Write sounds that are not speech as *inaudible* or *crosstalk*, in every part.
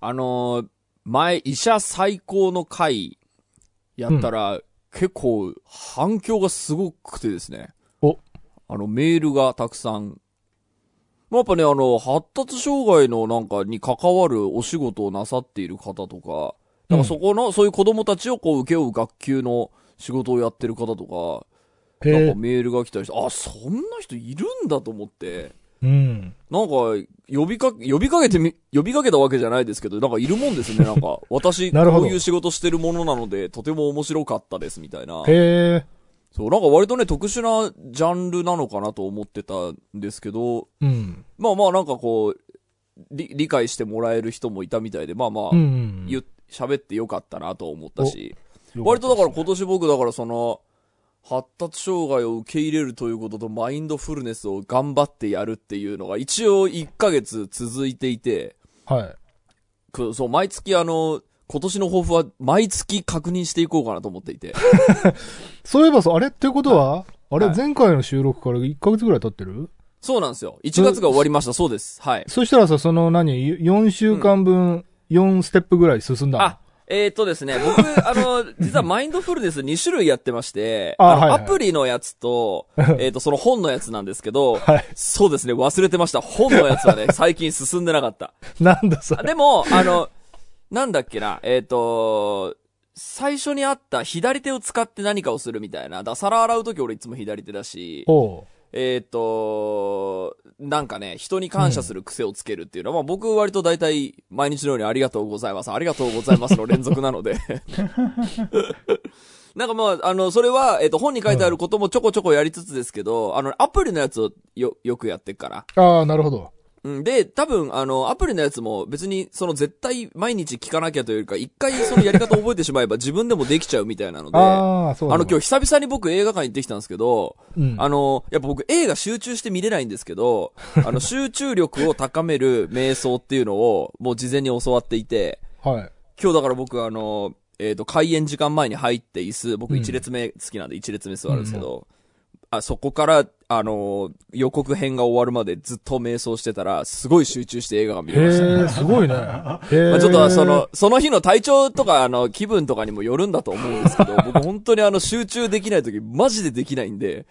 あのー前、医者最高の会やったら、結構反響がすごくてですね。おあの、メールがたくさん。やっぱね、あの、発達障害のなんかに関わるお仕事をなさっている方とか、なんかそこの、そういう子供たちをこう受け負う学級の仕事をやってる方とか、なん。かメールが来たりして、あ、そんな人いるんだと思って、うん。なんか、呼びか、呼びかけてみ、呼びかけたわけじゃないですけど、なんかいるもんですね、*laughs* なんか。私、こういう仕事してるものなので、とても面白かったです、みたいな。へえ。そう、なんか割とね、特殊なジャンルなのかなと思ってたんですけど、うん。まあまあなんかこう、理、理解してもらえる人もいたみたいで、まあまあ、うんうん。喋ってよかったなと思ったし、よ割とだからっ今年僕だからその、発達障害を受け入れるということとマインドフルネスを頑張ってやるっていうのが一応1ヶ月続いていて、たはい。くそう、毎月あの、今年の抱負は毎月確認していこうかなと思っていて。*laughs* そういえばさ、あれ？ってことは、あれはい前回の収録から1ヶ月ぐらい経ってる？そうなんですよ。1月が終わりました。そうです。はい。そしたらさ、その何、4週間分、4ステップぐらい進んだの？あ、えー、っとですね、*laughs* 僕、あの、実はマインドフルネス2種類やってまして、のあはいはいアプリのやつと、*laughs* えー、っと、その本のやつなんですけど、はい。そうですね、忘れてました。本のやつはね、*laughs* 最近進んでなかった。なんだそれ。あでも、あの、なんだっけな、えっ、と、最初にあった左手を使って何かをするみたいな。だ皿洗うとき俺いつも左手だし。えっ、と、なんかね、人に感謝する癖をつけるっていうのは、まあ僕割と大体毎日のようにありがとうございます、ありがとうございますの連続なので。*laughs* なんかまあ、あの、それは、えっ、と、本に書いてあることもちょこちょこやりつつですけど、あの、アプリのやつをよ、よくやってっから。ああ、なるほど。うん、で、多分、あの、アプリのやつも別に、その絶対毎日聞かなきゃというか、一回そのやり方を覚えてしまえば *laughs* 自分でもできちゃうみたいなので、あああ、そうの、今日久々に僕映画館行ってきたんですけど、うん。あの、やっぱ僕映画集中して見れないんですけど、*laughs* あの、集中力を高める瞑想っていうのを、もう事前に教わっていて、はい。今日だから僕あの、えっ、と、開演時間前に入って椅子、僕うん一列目好きなんで一列目座るんですけど、あ、そこから、あの、予告編が終わるまでずっと瞑想してたら、すごい集中して映画が見れました。へえ、すごいね。*laughs* まあ、ちょっとその、その日の体調とか、あの、気分とかにもよるんだと思うんですけど、*laughs* 僕本当にあの、集中できない時、マジでできないんで、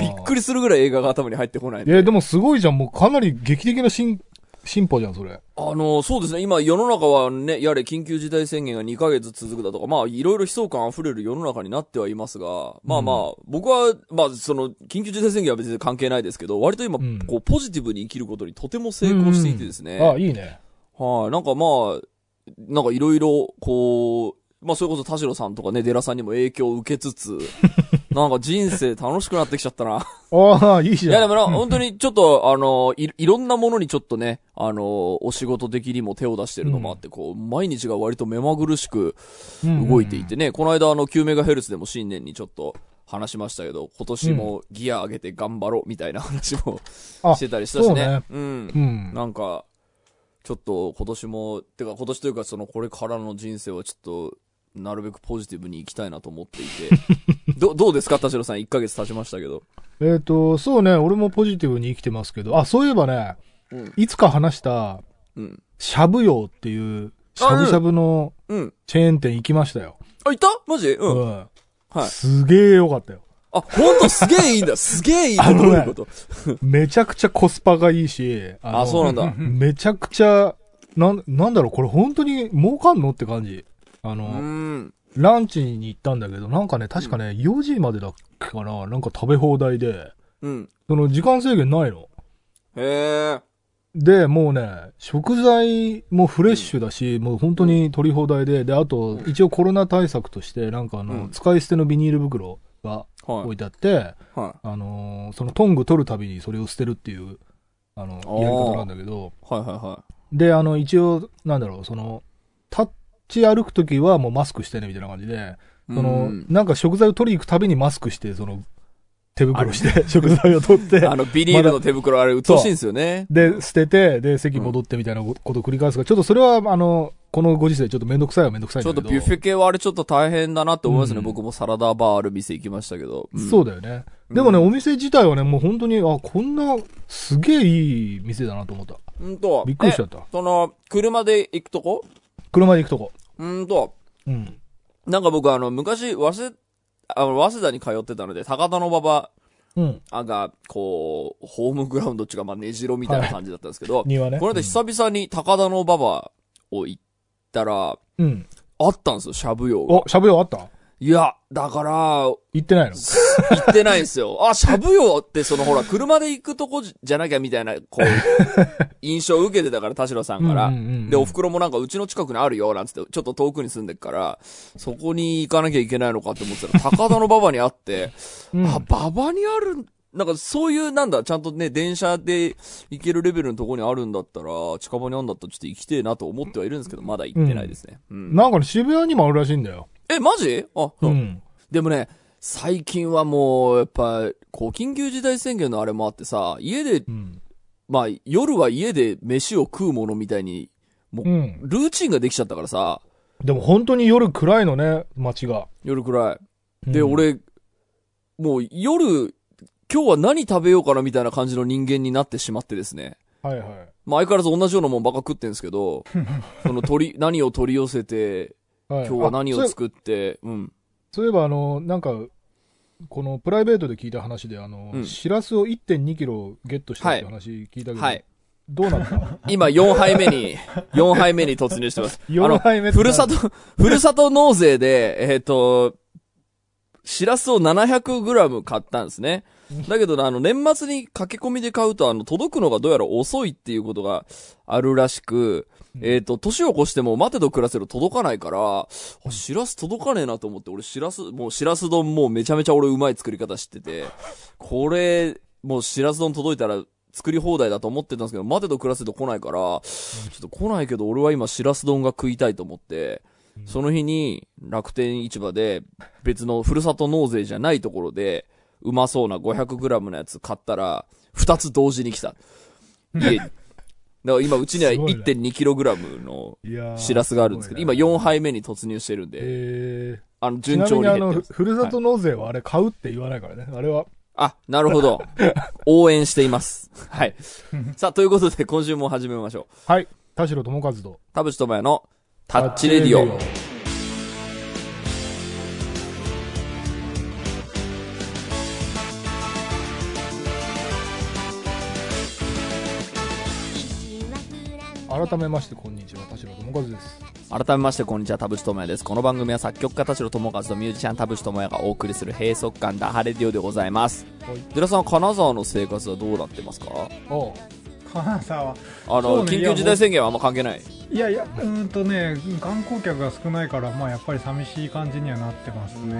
びっくり。りするぐらい映画が頭に入ってこないんで。えー、でもすごいじゃん。もうかなり劇的な進、進歩じゃん、それ。あの、そうですね、今世の中はね、やれ緊急事態宣言が2ヶ月続くだとか、まあ、いろいろ悲壮感溢れる世の中になってはいますが、まあまあ、僕は、まあ、その、緊急事態宣言は別に関係ないですけど、割と今、うんこう、ポジティブに生きることにとても成功していてですね。ああ、いいね。はい、なんかまあ、なんかいろいろ、こう、まあそれこそ田代さんとかね、デラさんにも影響を受けつつ、なんか人生楽しくなってきちゃったな。ああ、いいじゃん。いやでもな、本当にちょっと、あの、い、いろんなものにちょっとね、あの、お仕事的にも手を出してるのもあって、こう、毎日が割と目まぐるしくうん動いていてね、この間あの、9メガヘルツでも新年にちょっと話しましたけど、今年もギア上げて頑張ろうみたいな話もあしてたりしたしね。そうねうんう。ん。なんか、ちょっと今年も、てか今年というかそのこれからの人生はちょっと、なるべくポジティブに生きたいなと思っていて。*laughs* ど、どうですか？田代さん1ヶ月経ちましたけど。えっ、と、そうね、俺もポジティブに生きてますけど、あ、そういえばね、うん。いつか話した、うん。しゃぶ用っていう、しゃぶしゃぶのうん。チェーン店行きましたよ。あ、いた？マジ？うん。うん。はい。すげえよかったよ。あ、ほんと？すげえいいんだ。すげえいいってどうあのねいうこと？*laughs* めちゃくちゃコスパがいいし、あ、そうなんだ。めちゃくちゃ、なん、なんだろう、これ本当に儲かんの？って感じ。あうの、ん。ランチに行ったんだけど、なんかね、確かね、4時までだっけかな、なんか食べ放題で、うん。その時間制限ないの。へえ。で、もうね、食材もフレッシュだし、もう本当に取り放題で、で、あと、一応コロナ対策として、なんかあの、うん使い捨てのビニール袋がはい置い。てあって、はあのーそのトング取るたびにそれを捨てるっていう、あの、ーやり方なんだけど、い。はいはいはで、あの、一応、なんだろう、その、立ち歩くときはもうマスクしてね、みたいな感じで、い。その、うんなんか食材を取りに行くたびにマスクして、その、手袋して食材を取って、*laughs* あの、ビニールの手袋あれ、鬱陶しいんですよね。で、捨てて、で、席戻ってみたいなことを繰り返すが、ちょっとそれは、あの、このご時世ちょっとめんどくさいはめんどくさいんちょっと。ビュッフェ系はあれちょっと大変だなって思いますね。うん僕もサラダバーある店行きましたけど。そうだよね。でもね、お店自体はね、もう本当に、あ、こんな、すげえいい店だなと思った。うんと。びっくりしちゃったえその、車で行くとこ？車で行くとこ。うんと。うん。なんか僕あの、昔、早稲、あの、早稲田に通ってたので、高田の馬場うん。が、こう、ホームグラウンドっていうか、まあ、根城みたいな感じだったんですけど、庭ね。この間久々に高田の馬場を行ったら、うん。あったんですよ、しゃぶ用が。お、しゃぶ用あった？いや、だから、行ってないの？行ってないんですよ。あ、しゃぶ用って、そのほら、車で行くとこじゃなきゃみたいな、こう、印象を受けてたから、田代さんから。うんうんうんうんで、お袋もなんかうちの近くにあるよ、なんつって、ちょっと遠くに住んでっから、そこに行かなきゃいけないのかって思ってたら、高田の馬場にあって、うんあ、馬場にある、なんかそういう、なんだ、ちゃんとね、電車で行けるレベルのとこにあるんだったら、近場にあるんだったらちょっと行きてえなと思ってはいるんですけど、まだ行ってないですね。うん。なんかね、渋谷にもあるらしいんだよ。え、マジ？あ、そううん。でもね、最近はもう、やっぱ、こう、緊急事態宣言のあれもあってさ、家でう、ん。まあ、夜は家で飯を食うものみたいに、もう、うん。ルーチンができちゃったからさ、でも本当に夜暗いのね、街が。夜くらい。で、うん、俺、もう夜、今日は何食べようかなみたいな感じの人間になってしまってですね。はいはい。まあ、相変わらず同じようなもんばっか食ってんですけど、*laughs* その取り、何を取り寄せて、はい、今日は何を作って、うん。そういえば、あの、なんか、このプライベートで聞いた話で、あの、うんシラスを1.2キロゲットしたって話聞いたけど、はい。どうなった今4杯目に、*laughs* 4杯目に突入してます。*laughs* あの4杯目ふるさと、ふるさと納税で、えっ、と、しらすを 700g 買ったんですね。だけど、あの、年末に駆け込みで買うと、あの、届くのがどうやら遅いっていうことがあるらしく、えっ、と、年を越しても待てど暮らせど届かないから、あしらす届かねえなと思って、俺しらす、もうしらす丼もうめちゃめちゃ俺うまい作り方知ってて、これ、もうしらす丼届いたら作り放題だと思ってたんですけど、待てど暮らせど来ないから、ちょっと来ないけど俺は今しらす丼が食いたいと思って、その日に楽天市場で別のふるさと納税じゃないところでうまそうな 500g のやつ買ったら2つ同時に来た。*laughs* 家に。だから今うちにはすごいな 1.2kg のいやーしらすがあるんですけど、今4杯目に突入してるんで、えあの順調に減ってます。ふふるさと納税はあれ買うって言わないからね。あれは、あ、なるほど。*laughs* 応援しています。はい。*laughs* さあ、ということで今週も始めましょう。はい。田代智和と、田淵智也のタッチレディオ。改めまして、こんにちは。田代智和です。改めましてこんにちは田淵智也です。この番組は作曲家田代智和とミュージシャン田淵智也がお送りする閉塞感ダハレディオでございます。はい。寺さん金沢の生活はどうなってますか？おう金沢あの、ね緊急事態宣言はあんま関係ない。いやいやうーんとね観光客が少ないからまあやっぱり寂しい感じにはなってますね。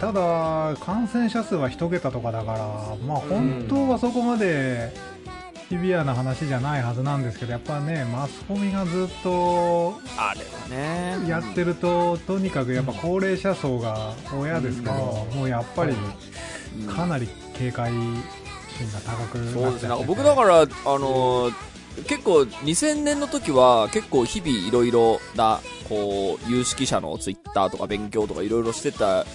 ただ感染者数は一桁とかだからまあ本当はそこまでシビアな話じゃないはずなんですけどやっぱねマスコミがずっとあれはねやってるととにかくやっぱ高齢者層が親ですけどもうやっぱりかなり警戒心が高くそうですね。僕だからあのー結構2000年の時は結構日々いろいろなこう有識者のツイッターとか勉強とかいろいろしてた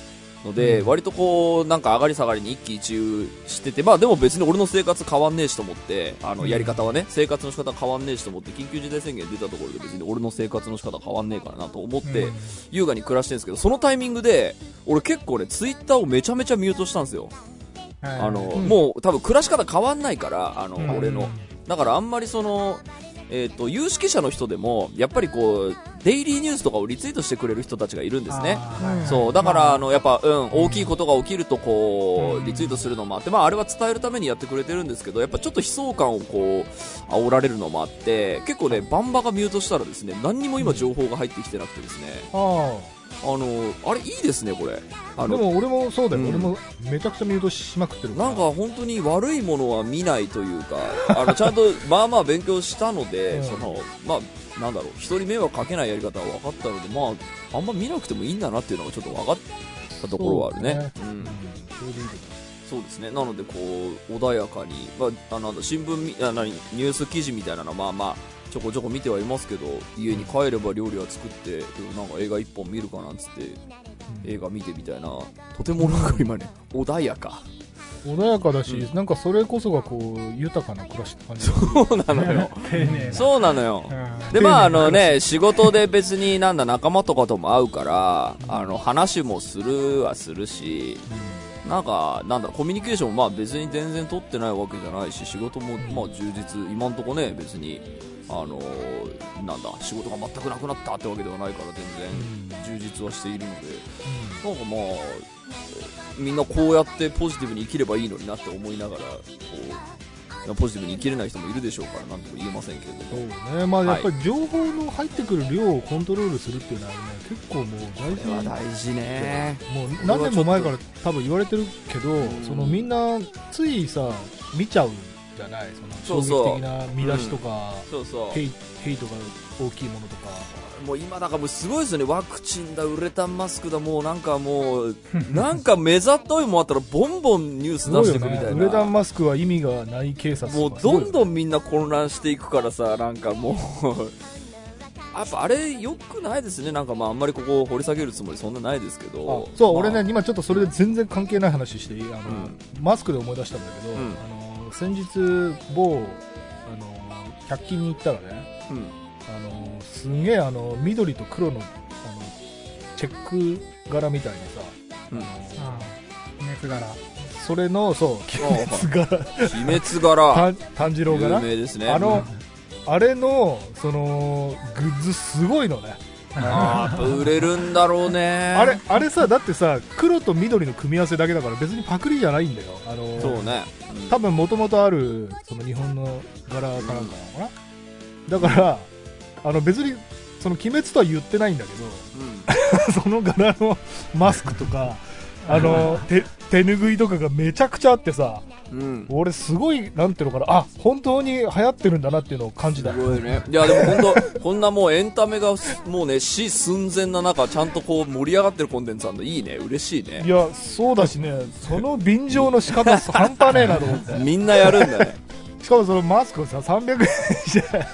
ので、割とこうなんか上がり下がりに一喜一憂しててまあでも別に俺の生活変わんねえしと思ってあのやり方はね、生活の仕方変わんねえしと思って緊急事態宣言出たところで別に俺の生活の仕方変わんねえからなと思って、うん。優雅に暮らしてるんですけどそのタイミングで俺結構ねツイッターをめちゃめちゃミュートしたんですよ。はい。あの、うん。もう多分暮らし方変わんないから、あの、うん。俺の。だからあんまりその、えっ、と、有識者の人でも、やっぱりこう、デイリーニュースとかをリツイートしてくれる人たちがいるんですね。そう、だから、まあの、やっぱ、うん、大きいことが起きると、こうリツイートするのもあって、まあ、あれは伝えるためにやってくれてるんですけど、やっぱちょっと悲壮感をこう、煽られるのもあって、結構ね、バンバがミュートしたらですね、何にも今情報が入ってきてなくてですね、ああの、あれいいですね、これ。ああ。のでも俺もそうだよ。うん俺もめちゃくちゃミュートしまくってる。なんか本当に悪いものは見ないというか、あのちゃんとまあまあ勉強したので、うんそのまあなんだろう、人に迷惑かけないやり方は分かったので、まああんま見なくてもいいんだなっていうのがちょっと分かったところはあるね。うんうん。そうですね。なのでこう穏やかに、まああなんだ新聞みあ何ニュース記事みたいなのはまあまあちょこちょこ見てはいますけど、家に帰れば料理は作って、なんか映画一本見るかなんつって映画見てみたいな、とてもなんか今ね穏やか。穏やかだし、なんかそれこそがこう、豊かな暮らしって感じ。そうなのよ。そうなのよ。うん。で、まあ、あのね、仕事で別になんだ仲間とかとも会うから、あの、話もするはするし、なんか、なんだコミュニケーションもまあ別に全然取ってないわけじゃないし、仕事もまあ充実、今んとこね、別に、あのーなんだ、仕事が全くなくなったってわけではないから全然充実はしているので、なんかまあ、みんなこうやってポジティブに生きればいいのになって思いながら、こう、ポジティブに生きれない人もいるでしょうから、なんとも言えませんけれども。そうね。まあやっぱり情報の入ってくる量をコントロールするっていうのはね、結構もう大事。大事ね。もう何年も前から多分言われてるけど、そのみんなついさ、見ちゃうじゃないその衝撃的な見出しとか、そうそう。ヘイヘイトが大きいものとか。もう今なんかもうすごいですよね。ワクチンだ、ウレタンマスクだ、もうなんかもう、*laughs* なんか目ざといもんあったらボンボンニュース出していくみたいウレタンな。マスクは意味がない警察もうどんどんみんな混乱していくからさ、なんかもう、*laughs* やっぱあれ良くないですね。なんかまああんまりここ掘り下げるつもりそんなないですけどあ。そう、まあ俺ね、今ちょっとそれで全然関係ない話してあの、んマスクで思い出したんだけど、うんあの先日某あの100均に行ったらねうん。あのすんげえあの緑と黒のあのチェック柄みたいにさ、うんあのうん熱柄それのそう鬼滅柄鬼滅柄。炭炭治郎有柄名ですね。あのあれのそのグッズすごいのねあーやっぱ売れるんだろうね。あれあれさだってさ黒と緑の組み合わせだけだから別にパクリじゃないんだよあのそうね。多分もともとあるその日本の柄かなんかなのかな、だからあの別にその鬼滅とは言ってないんだけうん。ど *laughs* その柄のマスクとかあの手手拭いとかがめちゃくちゃあってさうん。俺すごいなんていうのかな。あ本当に流行ってるんだなっていうのを感じた。すごいね。いや、でも本当、*laughs* こんなもうエンタメがもうね、死寸前な中、ちゃんとこう盛り上がってるコンテンツあるのいいね。嬉しいね。い。やそうだしね。その便乗の仕方半端ねえなと思って。*laughs* みんなやるんだね。*laughs* しかもそのマスクさ300円じゃ。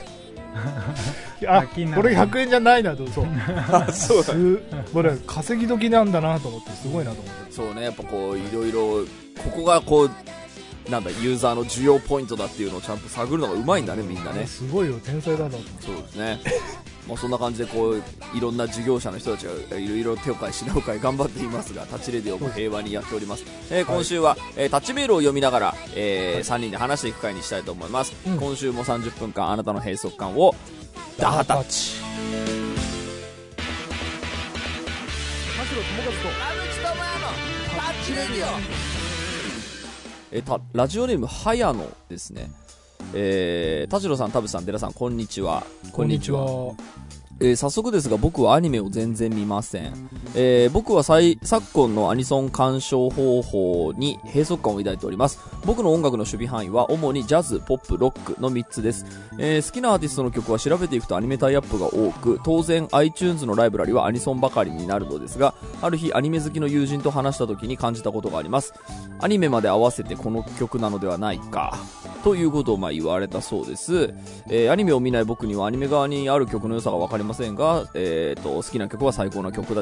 あこれ100円じゃないなと。そう。あ、そうすこれ稼ぎ時なんだなと思ってすごいなと思って。そうね、やっぱこう、いろいろ、ここがこう、なんだ、ユーザーの需要ポイントだっていうのをちゃんと探るのがうまいんだね、みんなね。すごいよ天才だなそうですね。まあそんな感じでこういろんな事業者の人たちがいろいろ手を変え品を変え頑張っていますがタッチレディオも平和にやっております、えー今週は、えータッチメールを読みながら、え3人で話していく回にしたいと思います、うん今週も30分間あなたの閉塞感をダハタッチ。田代友和とえーたラジオネームはやのですねえー、田代さん、田淵さん、寺さん、こんにちは。こんにちはえー早速ですが僕はアニメを全然見ません、えー僕は最昨今のアニソン鑑賞方法に閉塞感を抱いております。僕の音楽の守備範囲は主にジャズ、ポップ、ロックの3つです、えー好きなアーティストの曲は調べていくとアニメタイアップが多く当然 iTunes のライブラリはアニソンばかりになるのですがある日アニメ好きの友人と話した時に感じたことがあります。アニメまで合わせてこの曲なのではないか。ということをまあ言われたそうです、えーアニメを見ない僕にはアニメ側にある曲の良さが分かりまませんが、えー、と好きな曲は最高な曲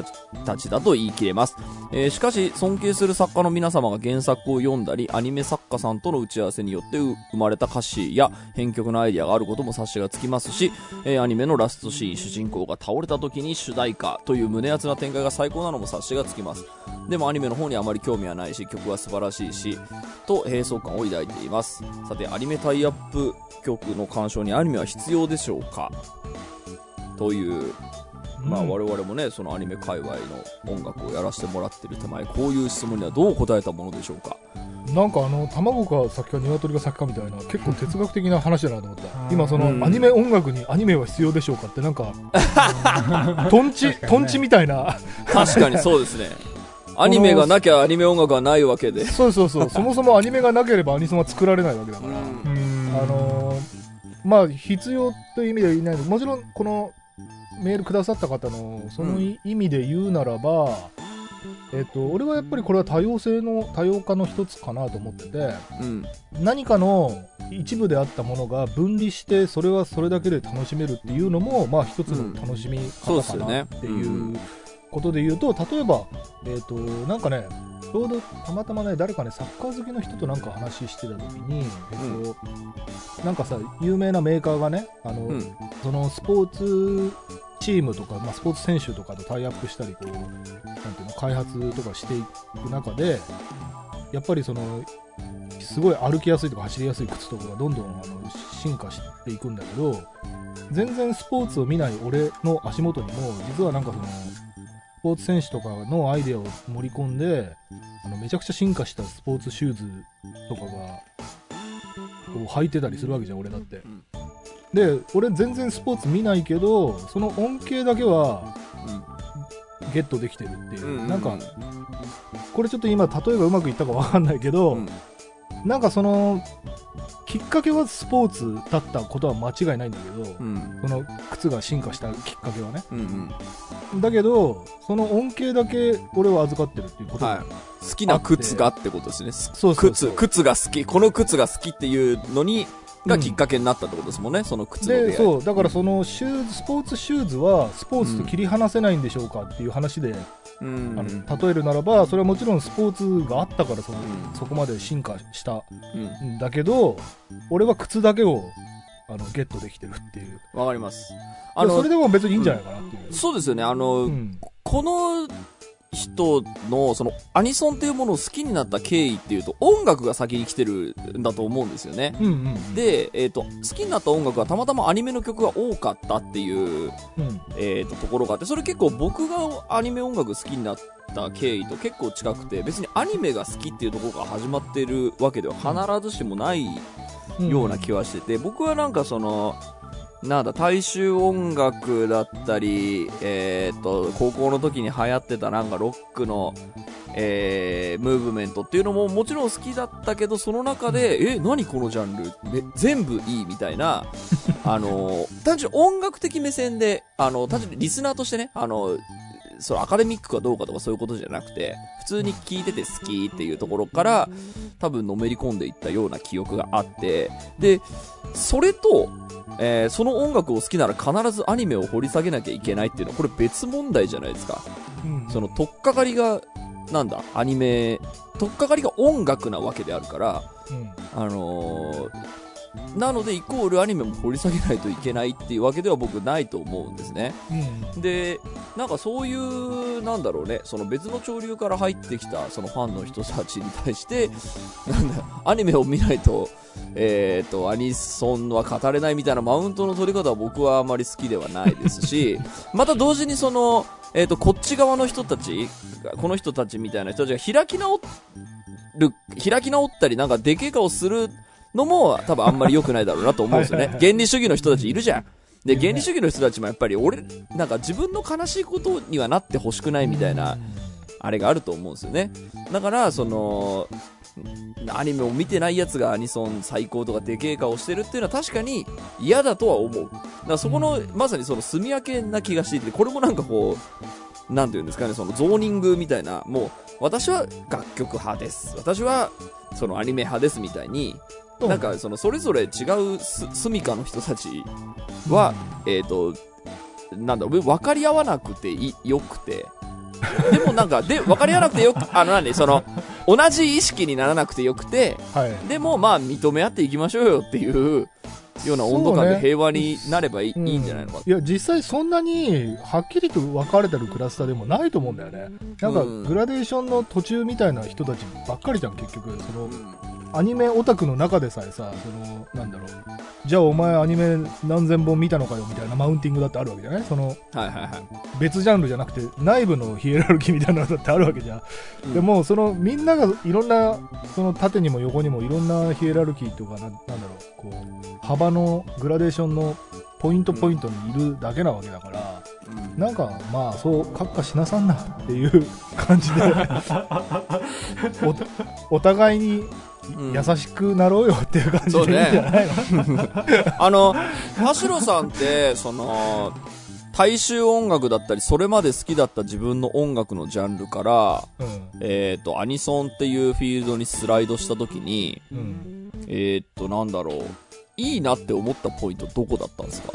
たちだと言い切れます、えーしかし尊敬する作家の皆様が原作を読んだりアニメ作家さんとの打ち合わせによって生まれた歌詞や編曲のアイデアがあることも察しがつきますし、えーアニメのラストシーン主人公が倒れた時に主題歌という胸熱な展開が最高なのも察しがつきます。でもアニメの方にあまり興味はないし曲は素晴らしいしと閉塞感を抱いています。さてアニメタイアップ曲の鑑賞にアニメは必要でしょうか？というまあうん我々もねそのアニメ界隈の音楽をやらせてもらってる手前こういう質問にはどう答えたものでしょうか？なんかあの卵が先か鶏が先かみたいな結構哲学的な話だなと思った。う *laughs* ん今そのうん。アニメ音楽にアニメは必要でしょうかってなんか *laughs* トンチ確かにね。トンチみたいな。確かにそうですね。アニメがなきゃアニメ音楽はないわけで。そうそうそう。*laughs* そもそもアニメがなければアニソンは作られないわけだから、あのーまあ必要という意味では言いないのもちろんこのメールくださった方のそのい意味で言うならば、えっと俺はやっぱりこれは多様性の多様化の一つかなと思っててうん。何かの一部であったものが分離してそれはそれだけで楽しめるっていうのもまあ一つの楽しみ方かですよねなっていうことで言うと例えばえっ、となんかねちょうどたまたまね誰かねサッカー好きの人となんか話してた時に、えっとなんかさ有名なメーカーがねあの、うん。そのスポーツチームとか、まあ、スポーツ選手とかとタイアップしたりこうなんていうの開発とかしていく中でやっぱりそのすごい歩きやすいとか走りやすい靴とかがどんどんあの進化していくんだけど全然スポーツを見ない俺の足元にも実はなんかそのスポーツ選手とかのアイデアを盛り込んであのめちゃくちゃ進化したスポーツシューズとかがこう履いてたりするわけじゃん俺だって。んで俺全然スポーツ見ないけどその恩恵だけはゲットできてるっていう、うん。なんかこれちょっと今例えがうまくいったかわかんないけど、うんなんかそのきっかけはスポーツだったことは間違いないんだけど、うん。その靴が進化したきっかけはねうんうん。だけどその恩恵だけ俺は預かってるっていうことはい。好きな靴がってことですね。そうそうそう靴、靴が好き。この靴が好きっていうのに、がきっかけになったってことですもんね。その靴の出会い。でそうだからそのシューズスポーツシューズはスポーツと切り離せないんでしょうかっていう話で、うん。あの例えるならばそれはもちろんスポーツがあったからそそこまで進化したうん。んだけど俺は靴だけをあのゲットできてるっていう。わかります。あのそれでも別にいいんじゃないかなっていう、そうですよね。あの、うん。この人の、その、アニソンっていうものを好きになった経緯っていうと、音楽が先に来てるんだと思うんですよね。うんうんで、えっ、と、好きになった音楽がたまたまアニメの曲が多かったっていう、うん。えっ、と、ところがあって、それ結構僕がアニメ音楽好きになった経緯と結構近くて、別にアニメが好きっていうところから始まってるわけでは必ずしもないうんような気はしてて、僕はなんかその、なんだ、大衆音楽だったり、えっ、と、高校の時に流行ってたなんかロックの、えー、ムーブメントっていうのももちろん好きだったけど、その中で、え、何このジャンル？め全部いいみたいな、あの、*laughs* 単純に音楽的目線で、あの、単純にリスナーとしてね、あの、そのアカデミックかどうかとかそういうことじゃなくて、普通に聴いてて好きっていうところから、多分のめり込んでいったような記憶があって、で、それと、えーその音楽を好きなら必ずアニメを掘り下げなきゃいけないっていうのは、これ別問題じゃないですか。うんその、とっかかりが、なんだ、アニメ、とっかかりが音楽なわけであるから、うんあのーなので、イコールアニメも掘り下げないといけないっていうわけでは僕ないと思うんですね。うんで、なんかそういう、なんだろうね、その別の潮流から入ってきた、そのファンの人たちに対して、なんだ、アニメを見ないと、えっ、と、アニソンは語れないみたいなマウントの取り方は僕はあまり好きではないですし、*laughs* また同時にその、えっ、と、こっち側の人たち、この人たちみたいな人たちが開き直る、開き直ったりなんかでけえ顔するのも多分あんまり良くないだろうなと思うんですよね。*laughs* 原理主義の人たちいるじゃん。で、原理主義の人たちもやっぱり俺、なんか自分の悲しいことにはなってほしくないみたいな、あれがあると思うんですよね。だから、その、アニメを見てないやつがアニソン最高とかでけえ顔してるっていうのは確かに嫌だとは思う。だからそこの、まさにその住み分けな気がしていて、これもなんかこう、なんていうんですかね、そのゾーニングみたいな、もう、私は楽曲派です。私は、そのアニメ派ですみたいに、うんなんかそのそれぞれ違うす住みかの人たちは、えっ、と、なんだろう、分かり合わなくていよくて、でもなんか、で、分かり合わなくてよく、*laughs* あの、何、その、同じ意識にならなくてよくて、はい。でもまあ認め合っていきましょうよっていう、ような温度感で平和になればいい,、うん。いいんじゃないのか。いや実際そんなにはっきりと分かれてるクラスターでもないと思うんだよね。なんかうん。グラデーションの途中みたいな人たちばっかりじゃん結局。そのうんアニメオタクの中でさえさそのなんだろう。じゃあお前アニメ何千本見たのかよみたいなマウンティングだってあるわけじゃない？そのはいはいはい。別ジャンルじゃなくて内部のヒエラルキーみたいなのだってあるわけじゃん、うん。でもそのみんながいろんなその縦にも横にもいろんなヒエラルキーとかなんだろう。こう幅のグラデーションのポイントポイントにいるだけなわけだから、うん。なんかまあそう閣下しなさんなっていう感じで *laughs* おお互いにうん優しくなろうよっていう感じでいいんじゃないの、*laughs* あの、田代さんって、その、大衆音楽だったり、それまで好きだった自分の音楽のジャンルから、えっ、と、アニソンっていうフィールドにスライドした時に、うん。うんえっ、と、なんだろう、いいなって思ったポイントどこだったんですか？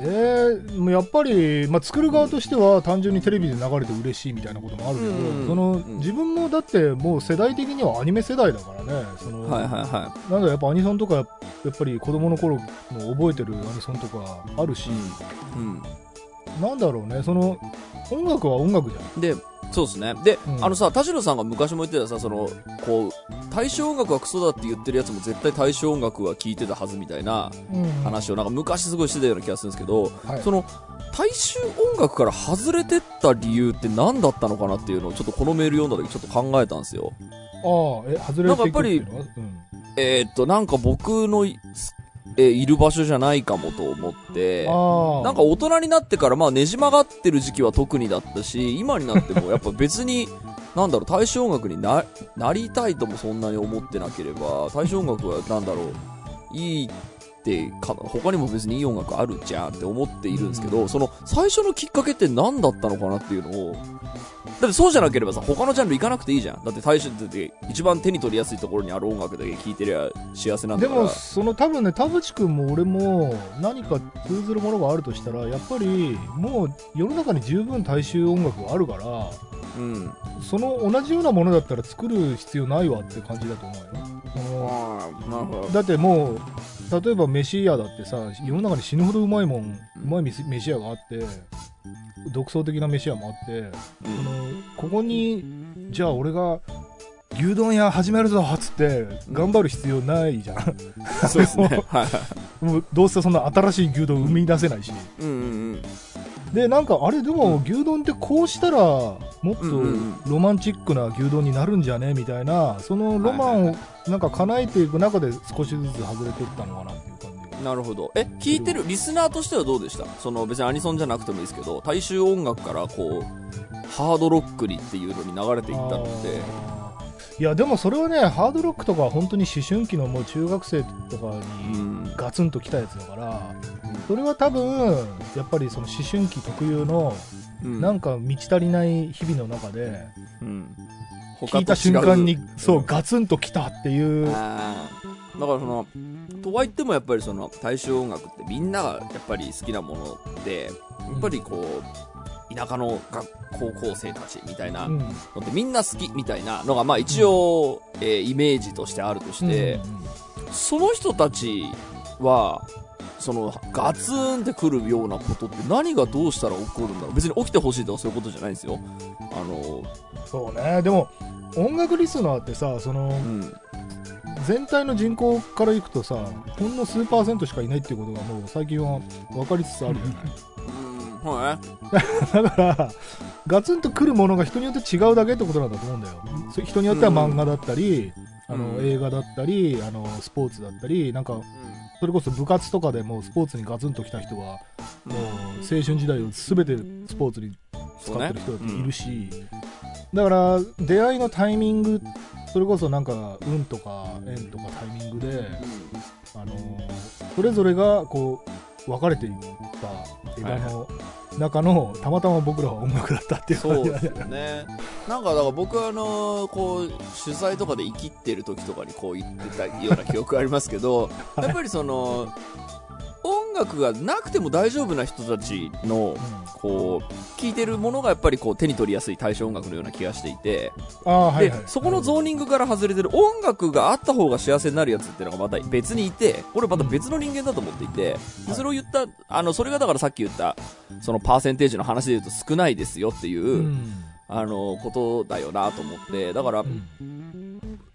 えー、もうやっぱり、まあ、作る側としては単純にテレビで流れて嬉しいみたいなこともあるけど、うんそのうん自分もだってもう世代的にはアニメ世代だからねその、はいはいはなんだやっぱアニソンとかやっぱり子供の頃の覚えてるアニソンとかあるしい。、うん。なんだろうねその音楽は音楽じゃんうん。で、そうですね。で、うんあのさ、田代さんが昔も言ってたさ、その、こう、大正音楽はクソだって言ってるやつも絶対大正音楽は聴いてたはずみたいな話をなんか昔すごいしてたような気がするんですけど、はいその、大衆音楽から外れてった理由って何だったのかなっていうのをちょっとこのメール読んだ時ちょっと考えたんですよ。ああえ外れていくっていうのは？うんえーっと、なんか僕のい、えーいる場所じゃないかもと思って、なんか大人になってからまあねじ曲がってる時期は特にだったし、今になってもやっぱ別に、なんだろう、大正音楽にな、なりたいともそんなに思ってなければ、大正音楽はなんだろう、いいってか、他にも別にいい音楽あるじゃんって思っているんですけど、その最初のきっかけって何だったのかなっていうのを、だってそうじゃなければさ、他のジャンル行かなくていいじゃん。だって大正って一番手に取りやすいところにある音楽だけ聴いてりゃ幸せなんだから。でもその多分ね田淵君も俺も何か通ずるものがあるとしたらやっぱりもう世の中に十分大衆音楽があるからうん。その同じようなものだったら作る必要ないわって感じだと思うよそのああ、なるほど。だってもう例えば飯屋だってさ世の中に死ぬほどうまいもんうまい飯飯屋があって独創的な飯屋もあってうんそのここにじゃあ俺が牛丼屋始めるぞっつって頑張る必要ないじゃんそうですね。*laughs* もうどうせそんな新しい牛丼生み出せないしうんうんでなんかあれでも牛丼ってこうしたらもっとうんうんうん。ロマンチックな牛丼になるんじゃね？みたいなそのロマンをなんか叶えていく中で少しずつ外れていったのかなっていう感じうん。なるほど。え、聞いてるリスナーとしてはどうでした？その別にアニソンじゃなくてもいいですけど、大衆音楽からこう、ハードロックにっていうのに流れていったのって、いやでもそれはねハードロックとかは本当に思春期のもう中学生とかうにん。ガツンときたやつだからそれは多分やっぱりその思春期特有のうん。なんか満ち足りない日々の中でうん。聞いた瞬間にそううんガツンときたっていう。だからその、とは言ってもやっぱりその大衆音楽ってみんながやっぱり好きなもので、やっぱりこう、田舎の学高校生たちみたいなうん。のってみんな好きみたいなのがまあ一応、えーイメージとしてあるとして、その人たちは、そのガツンってくるようなことって何がどうしたら起こるんだろう。別に起きてほしいとかそういうことじゃないんですよ。あの、そうね。でも音楽リスナーってさそのうん。全体の人口からいくとさほんの数パーセントしかいないっていうことがもう最近は分かりつつあるじゃない。うん、はい。*laughs* だからガツンとくるものが人によって違うだけってことなんだと思うんだよ。そ人によっては漫画だったり、あのうん。映画だったりあのスポーツだったりなんかそれこそ部活とかでもスポーツにガツンときた人はもう青春時代を全てスポーツに使ってる人だっているし、だから出会いのタイミングそれこそなんか運とか縁とかタイミングで、あのそれぞれがこう分かれていった枝の中のたまたま僕らは音楽だったっていう感じですよね。なんかだから僕はあのこう取材とかで生きってる時とかにこう言ってたような記憶ありますけど、*laughs* はい。やっぱりその音楽がなくても大丈夫な人たちのこう聴いてるものがやっぱりこう手に取りやすい対象音楽のような気がしていて、ああはいはい。でそこのゾーニングから外れてる音楽があった方が幸せになるやつっていうのがまた別にいてこれまた別の人間だと思っていて、でそれを言ったあのそれがだからさっき言ったそのパーセンテージの話で言うと少ないですよっていう、うん。あのことだよなと思って。だから、うん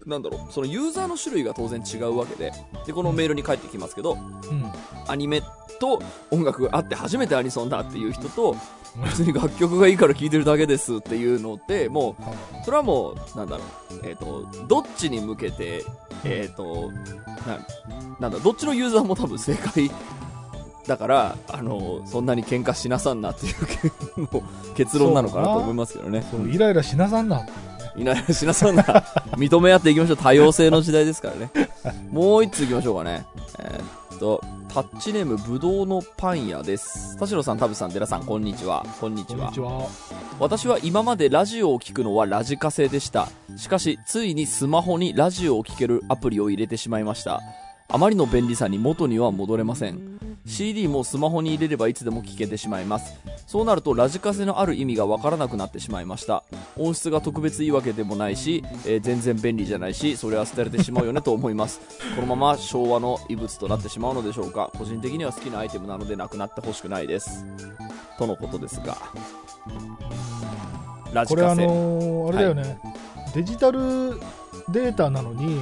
なんだろうそのユーザーの種類が当然違うわけででこのメールに返ってきますけどうん。アニメと音楽があって初めてアニソンだっていう人と別に楽曲がいいから聴いてるだけですっていうのってもうそれはもうなんだろうえっ、とどっちに向けてえっ、とななんだどっちのユーザーも多分正解だからあのそんなに喧嘩しなさんなってい *laughs* う結論なのかなと思いますけどね。そうイライラしなさんないないしなさんな認め合っていきましょう。多様性の時代ですからね。もう一ついきましょうかね。えーっとタッチネームぶどうのパン屋です。田代さん田淵さん寺さんこんにちは。こんにちは。私は今までラジオを聞くのはラジカセでした。しかしついにスマホにラジオを聞けるアプリを入れてしまいました。あまりの便利さに元には戻れません CD もスマホに入れればいつでも聴けてしまいます。そうなるとラジカセのある意味がわからなくなってしまいました。音質が特別いいわけでもないし、えー全然便利じゃないしそれは捨てられてしまうよねと思います。このまま昭和の遺物となってしまうのでしょうか。個人的には好きなアイテムなのでなくなってほしくないです。とのことですが。ラジこれあカセ、のーあれだよね、デジタルデータなのに、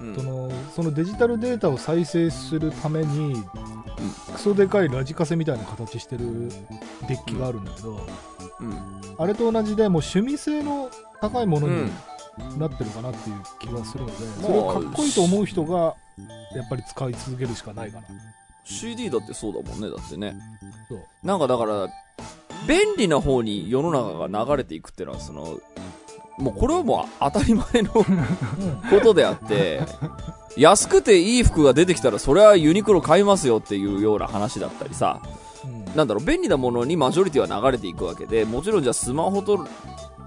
うん。そのそのデジタルデータを再生するために、クソでかいラジカセみたいな形してるデッキがあるんだけど、うん。あれと同じでもう趣味性の高いものにうんなってるかなっていう気がするので、あそれをかっこいいと思う人がやっぱり使い続けるしかないかな。CD だってそうだもんねだってね。そう。なんかだから便利な方に世の中が流れていくっていうのはそのもうこれはもう当たり前の *laughs* ことであって *laughs* 安くていい服が出てきたらそれはユニクロ買いますよっていうような話だったりさ。うん。なんだろう便利なものにマジョリティは流れていくわけでもちろんじゃあスマホと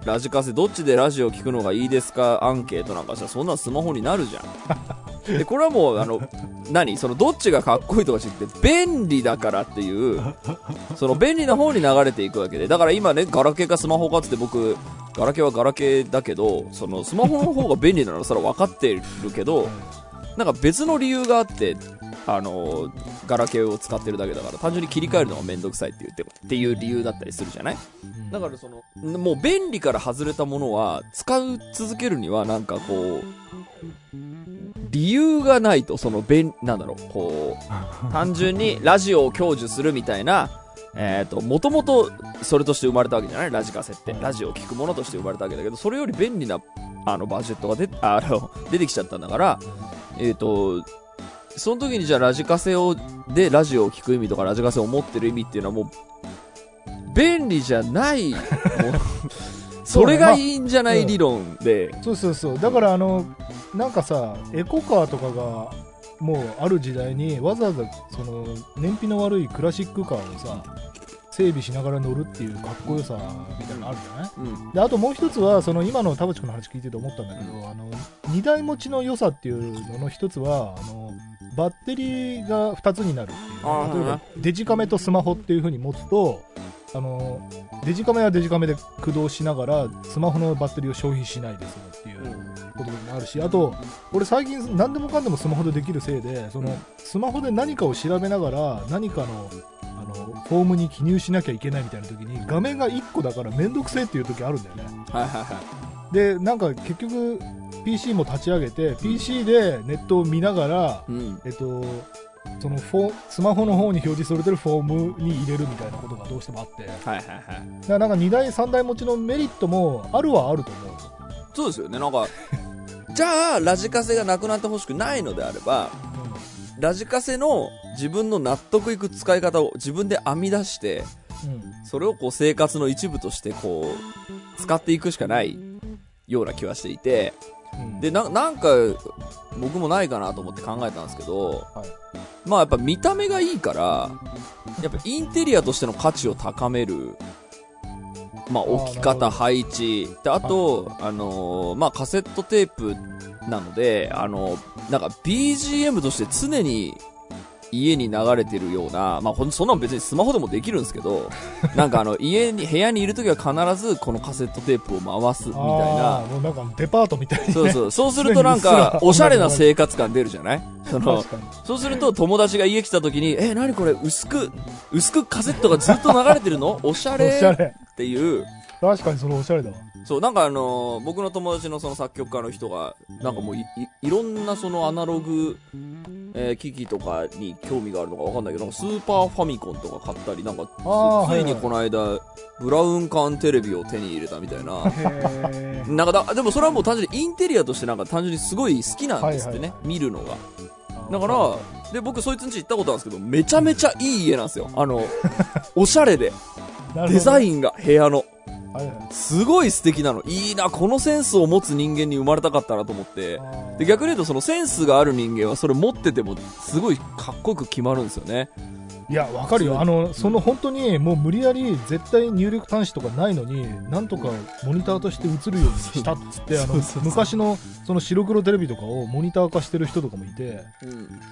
ラジカセどっちでラジオ聞くのがいいですかアンケートなんかしたらそんなのスマホになるじゃん。*laughs* でこれはもうあの何？そのどっちがかっこいいとか知って便利だからっていうその便利な方に流れていくわけで。だから今ねガラケーかスマホかっつって僕ガラケーはガラケーだけどそのスマホの方が便利なのはそれは分かってるけどなんか別の理由があってあのガラケーを使ってるだけだから単純に切り替えるのがめんどくさいって言ってっていう理由だったりするじゃない？だからそのもう便利から外れたものは使う続けるにはなんかこう理由がないとその便なんだろうこう *laughs* 単純にラジオを享受するみたいなえっ、ともともとそれとして生まれたわけじゃない？ラジカセって。ラジオを聞くものとして生まれたわけだけどそれより便利なあのバジェットが出あの出てきちゃったんだからえっ、とその時にじゃあラジカセをでラジオを聞く意味とかラジカセを持ってる意味っていうのはもう便利じゃない *laughs* それがいいんじゃない理論で、そうそうそう。だからあのなんかさエコカーとかがもうある時代にわざわざその燃費の悪いクラシックカーをさ整備しながら乗るっていうかっこよさみたいなのあるじゃない？うん。であともう一つはその今の田淵君の話聞いてて思ったんだけど、あの2台持ちの良さっていうのの一つはあのバッテリーが2つになるっていう。例えばデジカメとスマホっていう風に持つとあのデジカメはデジカメで駆動しながらスマホのバッテリーを消費しないですっていうこともあるしあと俺最近何でもかんでもスマホでできるせいでその、うん。スマホで何かを調べながら何かのあのフォームに記入しなきゃいけないみたいな時に画面が1個だから面倒くせえっていう時あるんだよね。はいはいはい。でなんか結局 PC も立ち上げて PC でネットを見ながら、うん。えっとそのフォスマホの方に表示されてるフォームに入れるみたいなことがどうしてもあって。だかはいはい。はいらなんか2台3台持ちのメリットもあるはあると思う。そうですよね。なんか *laughs* じゃあラジカセがなくなってほしくないのであればラジカセの自分の納得いく使い方を自分で編み出してうん。それをこう生活の一部としてこう使っていくしかないような気はしていてうん。でななんか僕もないかなと思って考えたんですけど、はい。まあやっぱ見た目がいいからやっぱインテリアとしての価値を高めるまあ置き方配置であと、あのーまあカセットテープなのであのなんか BGM として常に家に流れてるような、まあ、ほんそんなの別にスマホでもできるんですけど、*laughs* なんかあの、家に、部屋にいるときは必ずこのカセットテープを回すみたいな。もうなんかデパートみたいに、ね、そうそう。そうするとなんか、*laughs* おしゃれな生活感出るじゃない？そのそうすると友達が家来た時に、え、なにこれ？薄く、薄くカセットがずっと流れてるの？*laughs* おしゃおれ。っていう、確かにそれおしゃれだわ。そう、なんかあのー僕の友達のその作曲家の人が、なんかもうい、いいろんなそのアナログ、えー機器とかに興味があるのかわかんないけど、スーパーファミコンとか買ったり、なんかつついにはいはいこの間、ブラウン管テレビを手に入れたみたいな。へなんかだ、でもそれはもう単純にインテリアとしてなんか単純にすごい好きなんですってね、はいはい見るのが。だから、で、僕そいつん家行ったことあるんですけど、めちゃめちゃいい家なんですよ。あの、おしゃれで、*laughs* デザン、インが部屋の。すごい素敵なの。いいな、このセンスを持つ人間に生まれたかったなと思って。で、逆に言うとそのセンスがある人間はそれ持っててもすごいかっこよく決まるんですよね。いや、わかるよ。あの、その本当に、もう無理やり絶対入力端子とかないのに、なんとかモニターとして映るようにしたっつって、あの、昔のその白黒テレビとかをモニター化してる人とかもいて、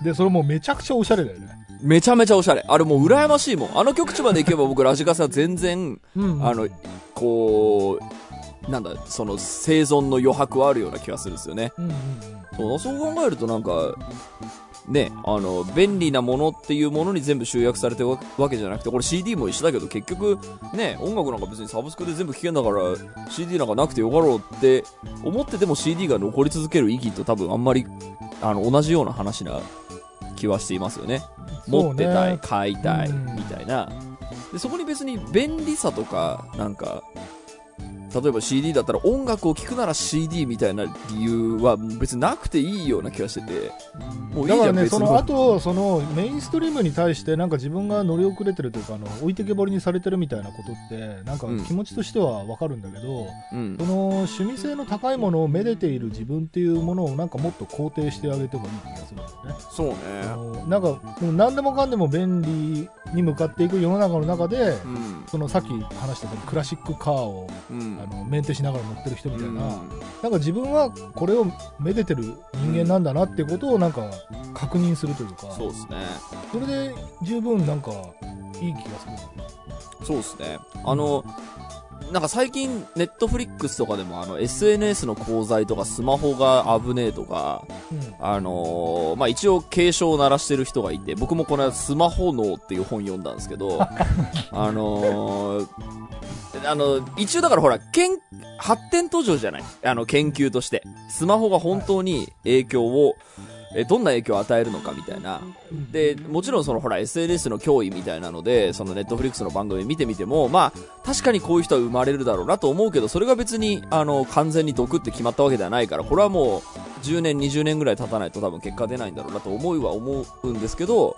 で、それもうめちゃくちゃおしゃれだよね。めちゃめちゃおしゃれ。あれもう羨ましいもん。あの極地まで行けば僕ラジカセは全然、うんあの、こう、なんだ、その生存の余白はあるような気がするんですよね。うんうんそうそう考えるとなんか、ね、あの、便利なものっていうものに全部集約されてるわけじゃなくて、これ CD も一緒だけど、結局、ね、音楽なんか別にサブスクで全部聴けんだから CD なんかなくてよかろうって思ってても CD が残り続ける意義と多分あんまり、あの、同じような話な気はしていますよね。ね持ってたい、買いたい、うんみたいな。で、そこに別に便利さとか、なんか、例えば CD だったら音楽を聴くなら CD みたいな理由は別になくていいような気がしてて、もういいじゃん、だからね。その後、そのメインストリームに対して、なんか自分が乗り遅れてるというか、あの置いてけぼりにされてるみたいなことって、なんかうん気持ちとしてはわかるんだけど、うんそ。の趣味性の高いものをめでている自分っていうものをなんかもっと肯定してあげてもいい気がするんだよね。そうね。なんか何でもかんでも便利に向かっていく世の中の中で、うん。そのさっき話したそのクラシックカーをうん。あのメンテしながら乗ってる人みたいな、うんなんか自分はこれをめでてる人間なんだなってことをなんか確認するというか、そうですね。それで十分なんかいい気がする。そうですね。あの、なんか最近、ネットフリックスとかでも、あの、SNS の功罪とか、スマホが危ねえとか、うんあのーまあ、一応警鐘を鳴らしてる人がいて、僕もこの間スマホ脳っていう本読んだんですけど、*laughs* あのーあの、一応だからほら、研、発展途上じゃない？あの、研究として。スマホが本当に影響を、え、どんな影響を与えるのかみたいな。で、もちろんそのほら SNS の脅威みたいなので、そのネットフリックスの番組見てみても、まあ、確かにこういう人は生まれるだろうなと思うけど、それが別に、あの、完全に毒って決まったわけではないから、これはもう、10年、20年ぐらい経たないと多分結果出ないんだろうなと思うは思うんですけど、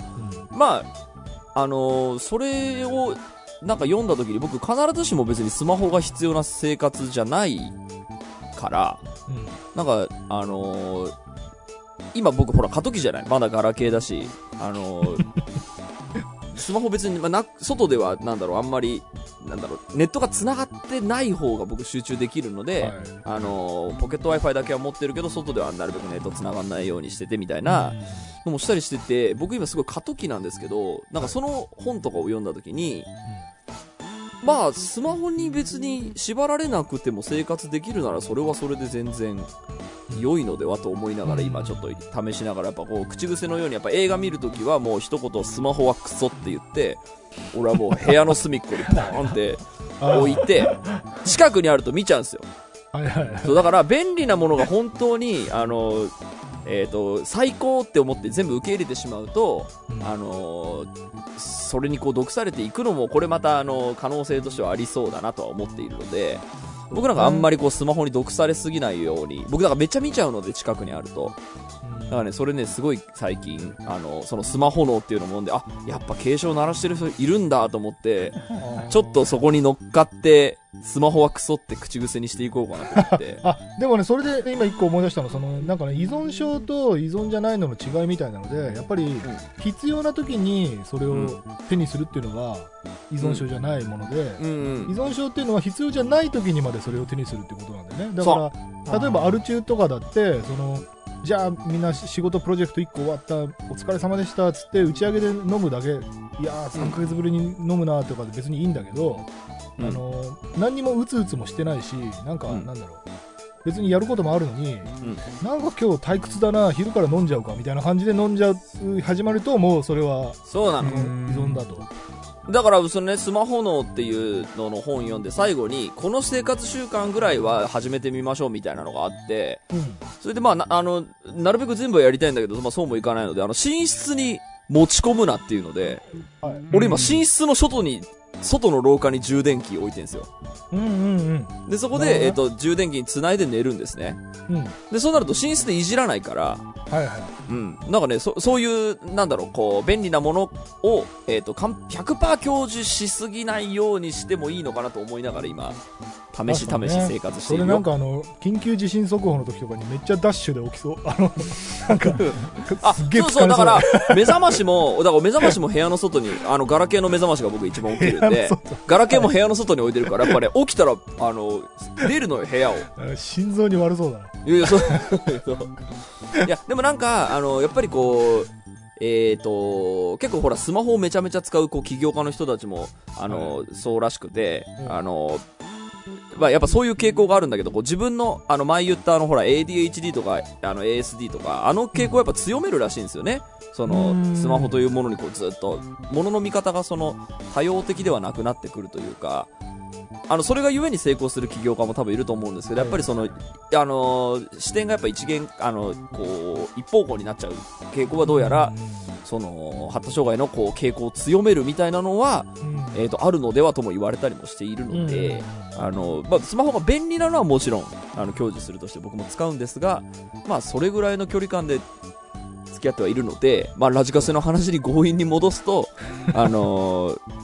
まあ、あのそれを、なんか読んだ時に僕必ずしも別にスマホが必要な生活じゃないから、うんなんか、あのー今僕ほら過渡期じゃない？まだガラケーだし、あのースマホ別に、まあ、な、外ではなんだろう、あんまり、なんだろう、ネットが繋がってない方が僕集中できるので、はい。あのーポケット Wi-Fi だけは持ってるけど、外ではなるべくネット繋がんないようにしててみたいなのもしたりしてて、僕今すごい過渡期なんですけど、なんかその本とかを読んだ時に、まあ、スマホに別に縛られなくても生活できるならそれはそれで全然良いのではと思いながら今ちょっと試しながらやっぱこう口癖のようにやっぱ映画見るときはもう一言スマホはクソって言って *laughs* 俺はもう部屋の隅っこにポーンって置いて近くにあると見ちゃうんですよ。そうだから便利なものが本当にあのえー、と最高って思って全部受け入れてしまうと、うん。あのそれにこう毒されていくのもこれまたあの可能性としてはありそうだなとは思っているので僕なんかあんまりこうスマホに毒されすぎないように僕だからめっちゃ見ちゃうので近くにあると。だからねそれねすごい最近あのそのスマホ脳っていうのもんであやっぱ警鐘鳴らしてる人いるんだと思って *laughs* ちょっとそこに乗っかってスマホはクソって口癖にしていこうかなと思って。*laughs* あでもねそれで今一個思い出したのそのなんかね依存症と依存じゃないのの違いみたいなのでやっぱり必要な時にそれを手にするっていうのが依存症じゃないもので、うん。うん依存症っていうのは必要じゃない時にまでそれを手にするってことなんだよね。だから例えばアル中とかだってそのじゃあみんな仕事プロジェクト1個終わったお疲れ様でしたっつって打ち上げで飲むだけ。いやー3ヶ月ぶりに飲むなとかで別にいいんだけど、うんあの何にもうつうつもしてないしなんか、うん。なんだろう。別にやることもあるのに、ん。なんか今日退屈だな昼から飲んじゃうかみたいな感じで飲んじゃう始まるともうそれはそうなの。依存だと。だから、そのね、スマホ脳っていうのの本読んで最後に、この生活習慣ぐらいは始めてみましょうみたいなのがあって、うん。それでまあ、なあの、なるべく全部はやりたいんだけど、まあそうもいかないので、あの、寝室に持ち込むなっていうので、はい俺今寝室の外に、外の廊下に充電器置いてるんですよ。うんうんで、そこで、えっと、充電器に繋いで寝るんですね。うんうんで、そうなると寝室でいじらないから、はいはいうん。なんかね、そ、そういう、なんだろう、こう、便利なものを、えっ、と、かん100%享受しすぎないようにしてもいいのかなと思いながら今、試し試し生活していそれるよ。なんかあの緊急地震速報の時とかにめっちゃダッシュで起きそうあのなんか *laughs* あ、そうそうだから、目覚ましも、だから目覚ましも部屋の外に、あの、ガラケーの目覚ましが僕一番起きるんで *laughs* ガラケーも部屋の外に置いてるから、やっぱね、起きたら、あの、出るのよ、部屋を。心臓に悪そうだないやいや、そう。いや、でもなんか、あの、やっぱりこう、えーと、結構ほら、スマホをめちゃめちゃ使う、こう、起業家の人たちも、あの、そうらしくて、うんあの、まあ、やっぱそういう傾向があるんだけど、こう自分の、あの、前言ったあの、ほら、ADHD とか、あの、ASD とか、あの傾向をやっぱ強めるらしいんですよね。そのう、ん。スマホというものにこう、ずっと、ものの見方がその、多様的ではなくなってくるというか、あの、それがゆえに成功する起業家も多分いると思うんですけど、やっぱりその、あのー視点がやっぱ一元、あの、こう、一方向になっちゃう傾向はどうやら、その、発達障害のこう、傾向を強めるみたいなのは、うん。えっ、と、あるのではとも言われたりもしているので、うん。あの、まあ、スマホが便利なのはもちろん、あの、享受するとして僕も使うんですが、まあ、それぐらいの距離感で付き合ってはいるので、まあ、ラジカセの話に強引に戻すと、あのー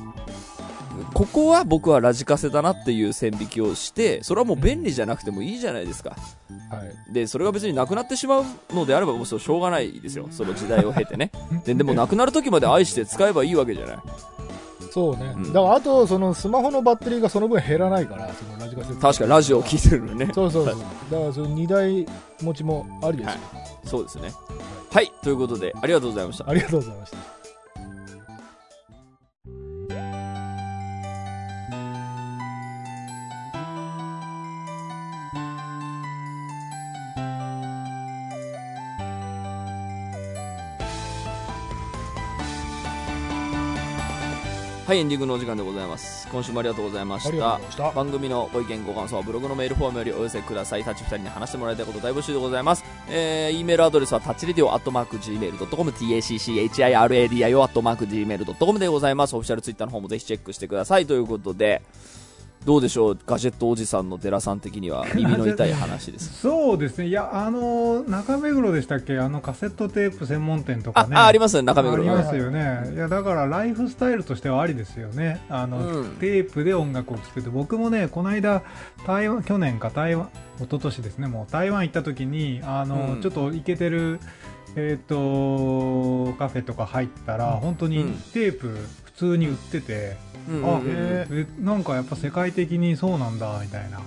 ここは僕はラジカセだなっていう線引きをして、それはもう便利じゃなくてもいいじゃないですか。はいで、それが別になくなってしまうのであれば、もうしょうがないですよ。その時代を経てね。*laughs* で、でもなくなる時まで愛して使えばいいわけじゃない。そうね、うん。だからあとそのスマホのバッテリーがその分減らないからそのラジカセ確かにラジオを聞いてるのにね。そうそうそう。だからその2台持ちもありですよ、そうですね。はい、ということで、ありがとうございました。ありがとうございましたはい、エンディングのお時間でございます。今週もありがとうございました番組のご意見ご感想はブログのメールフォームよりお寄せください。タッチ2人に話してもらいたいこと大募集でございます。えー、e メールアドレスはタッチレディオアットマーク Gmail.com tacchiradio アットマーク Gmail.com でございます。オフィシャルツイッターの方もぜひチェックしてください。ということで、どうでしょうガジェットおじさんの寺さん的には耳の痛い話です。*laughs* そうですね。いやあの中目黒でしたっけ？あのカセットテープ専門店とかあ、ね。あ、ありますね、中目黒ありますよね、いやだからライフスタイルとしてはありですよね。あの、うん。テープで音楽を作って僕もねこの間台湾去年か台湾一昨年ですね。もう台湾行った時にあの、うん。ちょっとイケてるえっ、とカフェとか入ったら、本当にうん。テープ普通に売ってて、あうんうんうん。えなんかやっぱ世界的にそうなんだみたいな。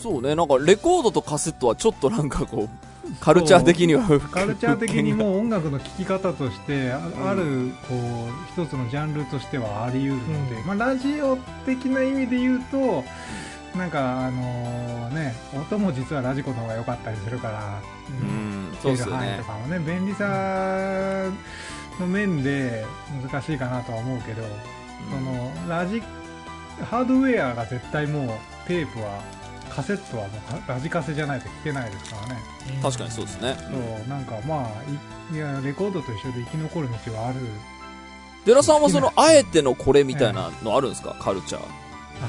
そうね、なんかレコードとカセットはちょっとなんかこう、カルチャー的にはカルチャー的にうもう音楽の聴き方としてああるこう一つのジャンルとしてはあり得るので、うん。まあ、ラジオ的な意味で言うとなんかあのね音も実はラジコの方が良かったりするから、うん、そうですね便利さの面で難しいかなとは思うけど、そのラジハードウェアが絶対もうテープはカセットはもうラジカセじゃないと聞けないですからね。確かにそうですね。そうなんかまあいいやレコードと一緒で生き残る道はある。寺さんはその、あえてのこれみたいなのあるんですか？カルチャー。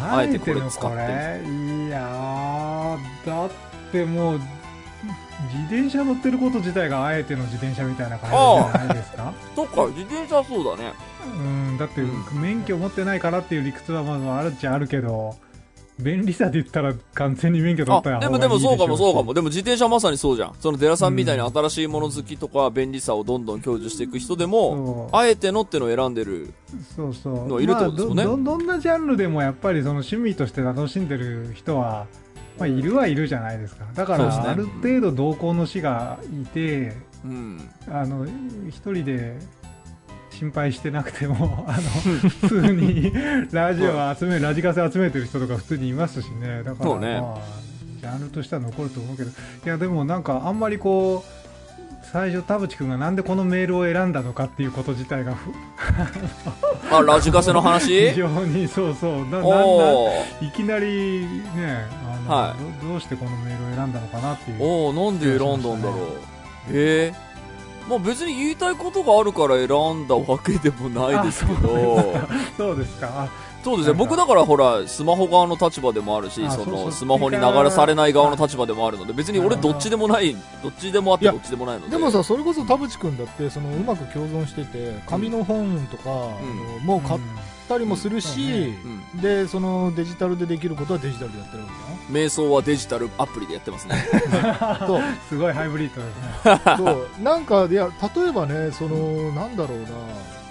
ああえてこれ使って。いやーだってもう自転車乗ってること自体があえての自転車みたいな感じじゃないですか？そっか、自転車はそうだね。うんだってう免許持ってないからっていう理屈はまああるっちゃあるけど便利さで言ったら完全に免許取ったらあ、でもでもそうかもそうかも。でも自転車まさにそうじゃん。その寺さんみたいに新しいもの好きとか便利さをどんどん享受していく人でも、そうあえてのってのを選んでる。そうそうのいるってことですよねまあどんなジャンルでもやっぱりその趣味として楽しんでる人は、まあ、いるはいるじゃないですかだからある程度同行の師がいて、うん。あの一人で心配してなくても *laughs* あの *laughs* 普通にラジオを集めラジカセ集めてる人とか普通にいますしね。だからまあジャンルとしては残ると思うけど。いやでもなんかあんまりこう最初田淵君がなんでこのメールを選んだのかっていうこと自体がふ *laughs* あ、ラジカセの話？非常にそうそう。ななんだ。いきなりねあの、はどどうしてこのメールを選んだのかなっていうおー、なんで選んだんだろう。へえ。まあ別に言いたいことがあるから選んだわけでもないですけど。*laughs* そうですかあそうですね。僕だからほら、スマホ側の立場でもあるし、そのスマホに流れされない側の立場でもあるので、別に俺どっちでもない、どっちでもあってどっちでもないので。でもさそれこそ田淵君だってそのうまく共存してて紙の本とか、もう買ったりもするし、うん。でそのデジタルでできることはデジタルでやってるわ瞑想はデジタルアプリでやってますね。けじゃんそう。すごいハイブリッドですねそう。なんかいや例えばねそのなんだろうな。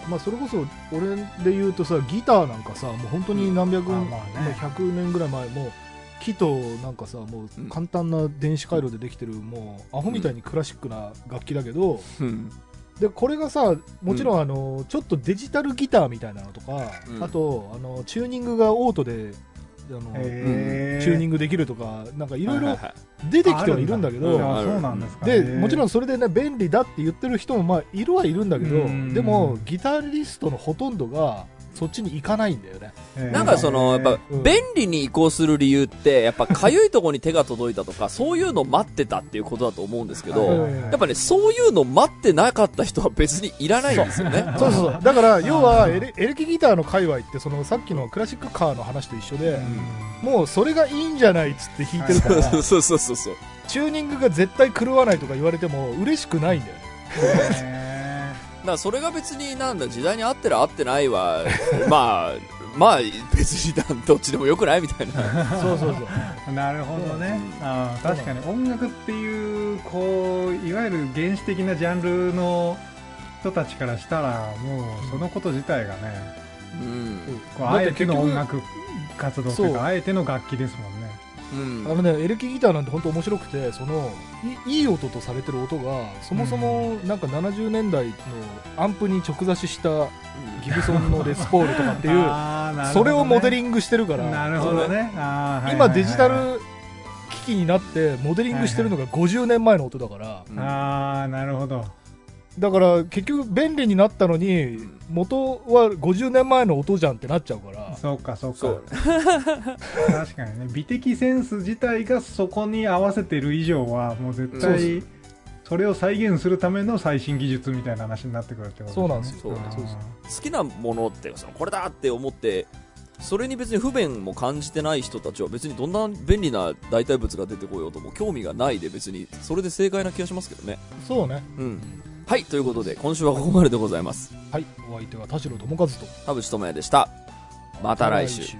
まあそれこそ俺で言うとさギターなんかさもう本当に何百年、うんあまあね。もう100年ぐらい前もう木となんかさもううん。簡単な電子回路でできてるもうアホみたいにクラシックな楽器だけど、うん。でこれがさもちろんあの、ちょっとデジタルギターみたいなのとか、うん。あとあのチューニングがオートであの、チューニングできるとかなんかいろいろ出てきてはいるんだけど、ああそうなんでもちろんそれでね便利だって言ってる人もまあいるはいるんだけどうん。でもギタリストのほとんどがそっちに行かないんだよね。えーなんかその、やっぱう、ん。便利に移行する理由って、やっぱ、かゆいとこに手が届いたとか、*laughs* そういうの待ってたっていうことだと思うんですけど、はいやっぱね、そういうの待ってなかった人は別にいらないんですよね。*laughs* そうそうそう。だから要はエレエレキギターの界隈ってそのさっきのクラシックカーの話と一緒でもうそれがいいんじゃないっつって弾いてるから *laughs* そうそうそうそう。そう。チューニングが絶対狂わないとか言われても嬉しくないんだよへだからそれが別になんだ、時代に合ってる合ってないは、*laughs* まあ、まあ、別にどっちでもよくないみたいな。*laughs* そうそうそう。ーなるほどね。あー確かに。音楽っていうこういわゆる原始的なジャンルの人たちからしたらもうそのこと自体がねうん。こうあえての音だ楽活動というかあえての楽器ですもんねうん。あのねエレキギターなんて本当面白くてそのいいい音とされてる音がそもそもなんか70年代のアンプに直差ししたギブソンのレスポールとかっていう *laughs* ね。それをモデリングしてるからなるほどね。今デジタル機器になってモデリングしてるのが50年前の音だから。うんああなるほど。だから結局便利になったのに元は50年前の音じゃんってなっちゃうから。そうかそうか。そう。*laughs* 確かにね美的センス自体がそこに合わせてる以上はもう絶対それを再現するための最新技術みたいな話になってくるってことそうなんですよ。好きなものってそのこれだって思ってそれに別に不便も感じてない人たちは別にどんな便利な代替物が出てこようとも興味がないで別にそれで正解な気がしますけどね。そうね。うんはいということで今週はここまででございます。はいお相手は田代智和と。田淵智也でした。また来週